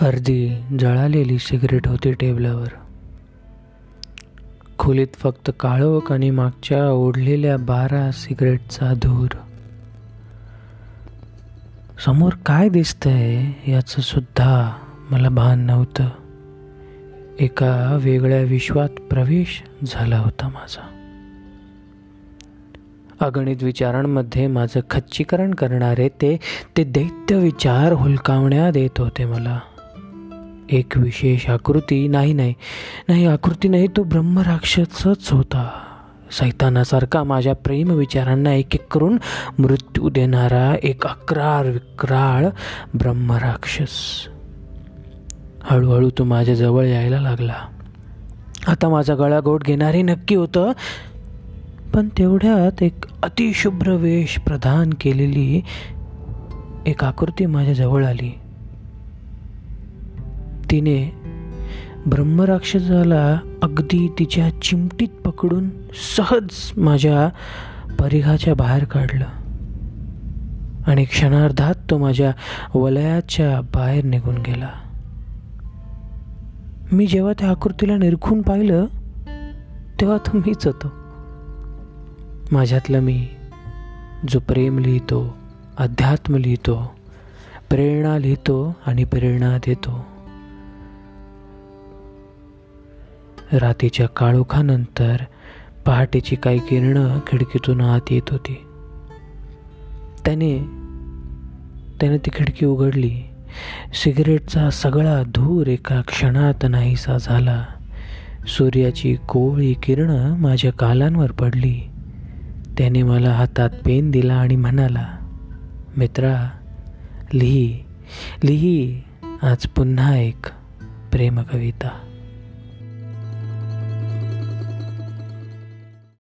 अर्धी जळालेली सिगरेट होती टेबलावर. खोलीत फक्त काळोख आणि मागच्या ओढलेल्या बारा सिगरेटचा धूर. समोर काय दिसतंय याचं सुद्धा मला भान नव्हतं. एका वेगळ्या विश्वात प्रवेश झाला होता माझा. अगणित विचारांमध्ये माझं खच्चीकरण करणारे ते ते दैत्य विचार हुलकावण्यात येत होते मला. एक विशेष आकृती नाही नाही. नाही आकृती नाही तो ब्रह्मराक्षसच होता. सैतानासारखा माझ्या प्रेम विचारांना एक एक करून मृत्यू देणारा एक अक्रार विक्राळ ब्रह्मराक्षस. हळूहळू तो माझ्या जवळ यायला लागला. आता माझा गळा गोट घेणारे नक्की होतं. पण तेवढ्यात एक अतिशुभ्र वेश प्रदान केलेली एक आकृती माझ्या जवळ आली. तिने ब्रह्मराक्षसाला अगदी तिच्या चिमटीत पकडून सहज माझ्या परिघाच्या बाहेर काढलं. आणि क्षणार्धात तो माझ्या वलयाच्या बाहेर निघून गेला. मी जेव्हा त्या आकृतीला निरखून पाहिलं तेव्हा तो मीच होतो. माझ्यातलं मी जो प्रेम लिहितो अध्यात्म लिहितो प्रेरणा लिहितो आणि प्रेरणा देतो. रात्रीच्या काळोखानंतर पहाटेची काही किरणं खिडकीतून आत येत होती. त्याने त्याने ती खिडकी उघडली. सिगरेटचा सगळा धूर एका क्षणात नाहीसा झाला. सूर्याची कोवळी किरणं माझ्या कालांवर पडली. त्याने मला हातात पेन दिला आणि म्हणाला मित्रा लिही लिही. आज पुन्हा एक प्रेमकविता.